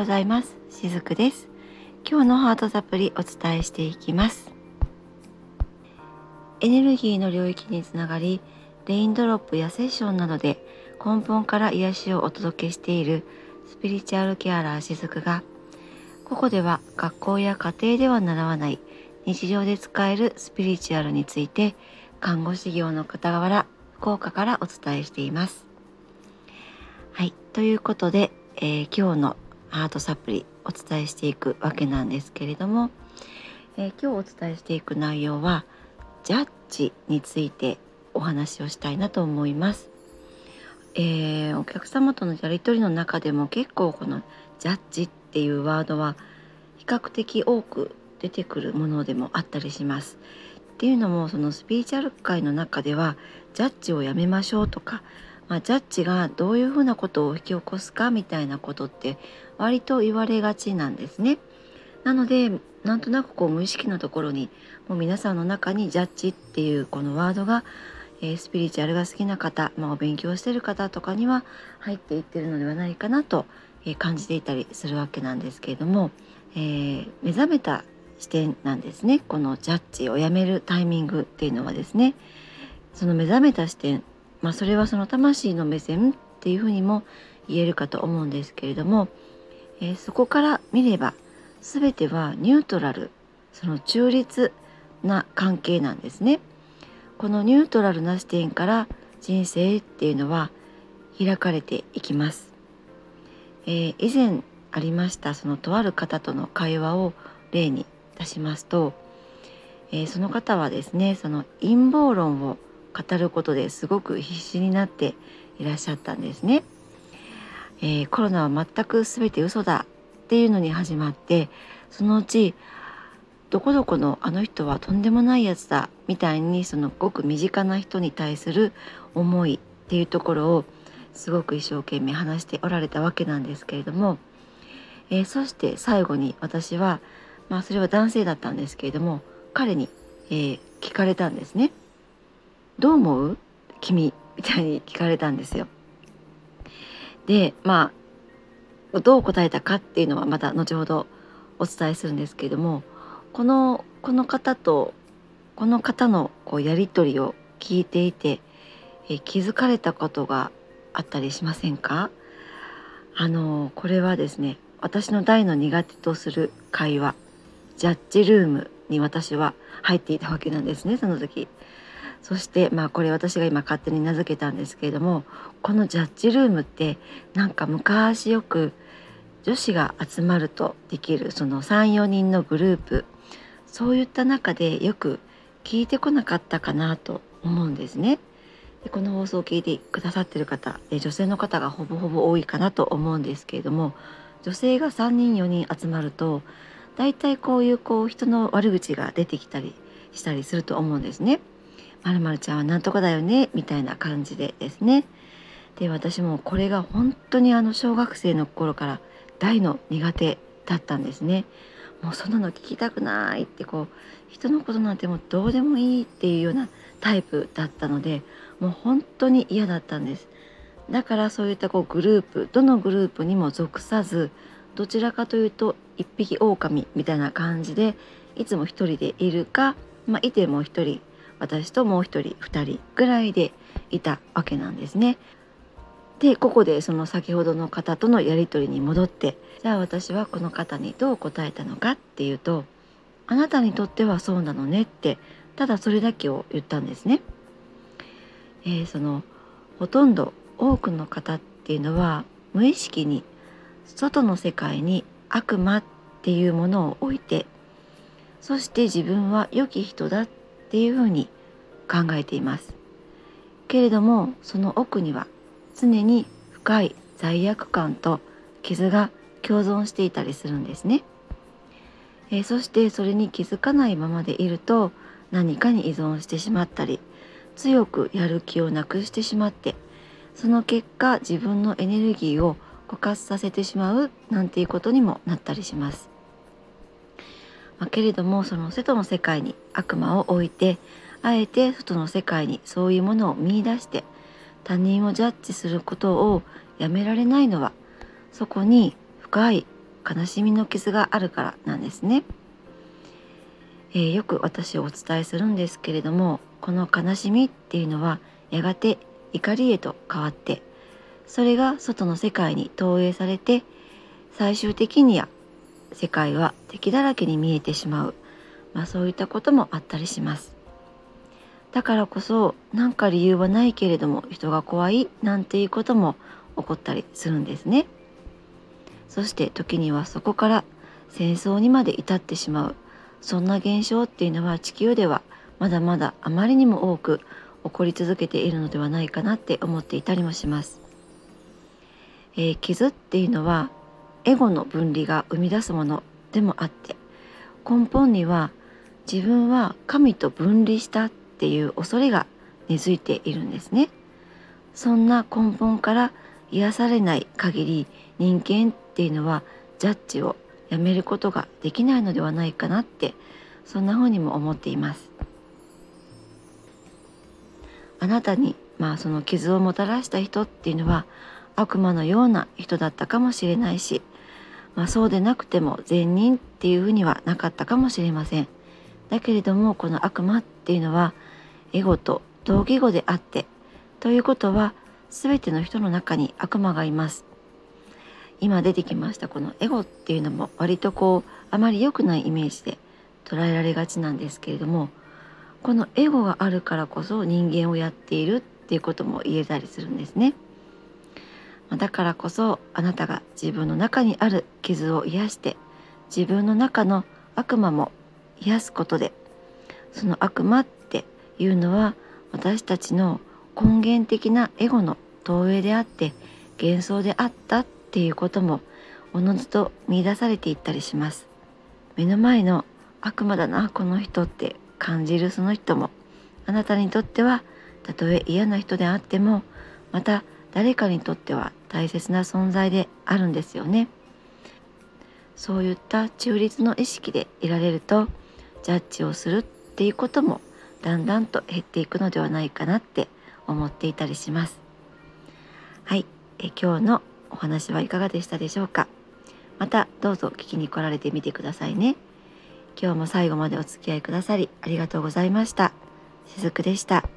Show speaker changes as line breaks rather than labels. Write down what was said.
ございます。しずくです。今日のハートサプリお伝えしていきます。エネルギーの領域につながりレインドロップやセッションなどで根本から癒しをお届けしているスピリチュアルケアラーしずくがここでは学校や家庭では習わない日常で使えるスピリチュアルについて看護師業の傍ら福岡からお伝えしています。はい、ということで、えー、今日のハートサプリお伝えしていくわけなんですけれども、えー、今日お伝えしていく内容はジャッジについてお話をしたいなと思います。えー、お客様とのやり取りの中でも結構このジャッジっていうワードは比較的多く出てくるものでもあったりします。っていうのもそのスピーチャル界の中ではジャッジをやめましょうとか、まあ、ジャッジがどういうふうなことを引き起こすかみたいなことって割と言われがちなんですね。なのでなんとなくこう無意識のところにもう皆さんの中にジャッジっていうこのワードが、えー、スピリチュアルが好きな方、まあ、お勉強してる方とかには入っていってるのではないかなと、え、感じていたりするわけなんですけれども、えー、目覚めた視点なんですねこのジャッジをやめるタイミングっていうのはですねその目覚めた視点、まあ、それはその魂の目線っていうふうにも言えるかと思うんですけれども、えー、そこから見れば全てはニュートラルその中立な関係なんですね。このニュートラルな視点から人生っていうのは開かれていきます。えー、以前ありましたそのとある方との会話を例に出しますと、えー、その方はですねその陰謀論を語ることですごく必死になっていらっしゃったんですね。えー、コロナは全く全て嘘だっていうのに始まってそのうちどこどこのあの人はとんでもないやつだみたいにそのごく身近な人に対する思いっていうところをすごく一生懸命話しておられたわけなんですけれども、えー、そして最後に私はまあそれは男性だったんですけれども彼に、えー、聞かれたんですね。どう思う君みたいに聞かれたんですよ。でまあどう答えたかっていうのはまた後ほどお伝えするんですけれどもこのこの方とこの方のこうやり取りを聞いていて、え気づかれたことがあったりしませんか？あのこれはですね私の大の苦手とする会話ジャッジルームに私は入っていたわけなんですねその時。そしてまあこれ私が今勝手に名付けたんですけれどもこのジャッジルームってなんか昔よく女子が集まるとできるその34人のグループそういった中でよく聞いてこなかったかなと思うんですね。でこの放送を聞いてくださってる方女性の方がほぼほぼ多いかなと思うんですけれども女性が3人4人集まると大体こういうこう人の悪口が出てきたりしたりすると思うんですね。まるまるちゃんはなんとかだよねみたいな感じでですね。で私もこれが本当にあの小学生の頃から大の苦手だったんですね。もうそんなの聞きたくないってこう人のことなんてもうどうでもいいっていうようなタイプだったのでもう本当に嫌だったんです。だからそういったこうグループどのグループにも属さずどちらかというと一匹狼みたいな感じでいつも一人でいるか、まあ、いても一人私ともう一人二人ぐらいでいたわけなんですね。でここでその先ほどの方とのやり取りに戻ってじゃあ私はこの方にどう答えたのかっていうと「あなたにとってはそうなのね」ってただそれだけを言ったんですね。えー、そのほとんど多くの方っていうのは無意識に外の世界に悪魔っていうものを置いてそして自分は良き人だっっていうふうに考えていますけれどもその奥には常に深い罪悪感と傷が共存していたりするんですね、えー、そしてそれに気づかないままでいると何かに依存してしまったり強くやる気をなくしてしまってその結果自分のエネルギーを枯渇させてしまうなんていうことにもなったりします。まあ、けれどもその外の世界に悪魔を置いてあえて外の世界にそういうものを見いだして他人をジャッジすることをやめられないのはそこに深い悲しみの傷があるからなんですね。えー、よく私お伝えするんですけれどもこの悲しみっていうのはやがて怒りへと変わってそれが外の世界に投影されて最終的には世界は敵だらけに見えてしまう、まあ、そういったこともあったりします。だからこそ何か理由はないけれども人が怖いなんていうことも起こったりするんですね。そして時にはそこから戦争にまで至ってしまう。そんな現象っていうのは地球ではまだまだあまりにも多く起こり続けているのではないかなって思っていたりもします。えー、傷っていうのはエゴの分離が生み出すものでもあって根本には自分は神と分離したっていう恐れが根付いているんですね。そんな根本から癒されない限り人間っていうのはジャッジをやめることができないのではないかなってそんな風にも思っています。あなたにまあその傷をもたらした人っていうのは悪魔のような人だったかもしれないし、まあ、そうでなくても善人っていうふうにはなかったかもしれません。だけれどもこの悪魔っていうのはエゴと同義語であってということは全ての人の中に悪魔がいます。今出てきましたこのエゴっていうのも割とこうあまり良くないイメージで捉えられがちなんですけれどもこのエゴがあるからこそ人間をやっているっていうことも言えたりするんですね。だからこそあなたが自分の中にある傷を癒して自分の中の悪魔も癒すことでその悪魔っていうのは私たちの根源的なエゴの投影であって幻想であったっていうこともおのずと見出されていったりします。目の前の悪魔だなこの人って感じるその人もあなたにとってはたとえ嫌な人であってもまた誰かにとっては大切な存在であるんですよね。そういった中立の意識でいられるとジャッジをするっていうこともだんだんと減っていくのではないかなって思っていたりします。はい。え今日のお話はいかがでしたでしょうか？またどうぞ聞きに来られてみてくださいね。今日も最後までお付き合いくださりありがとうございました。しずくでした。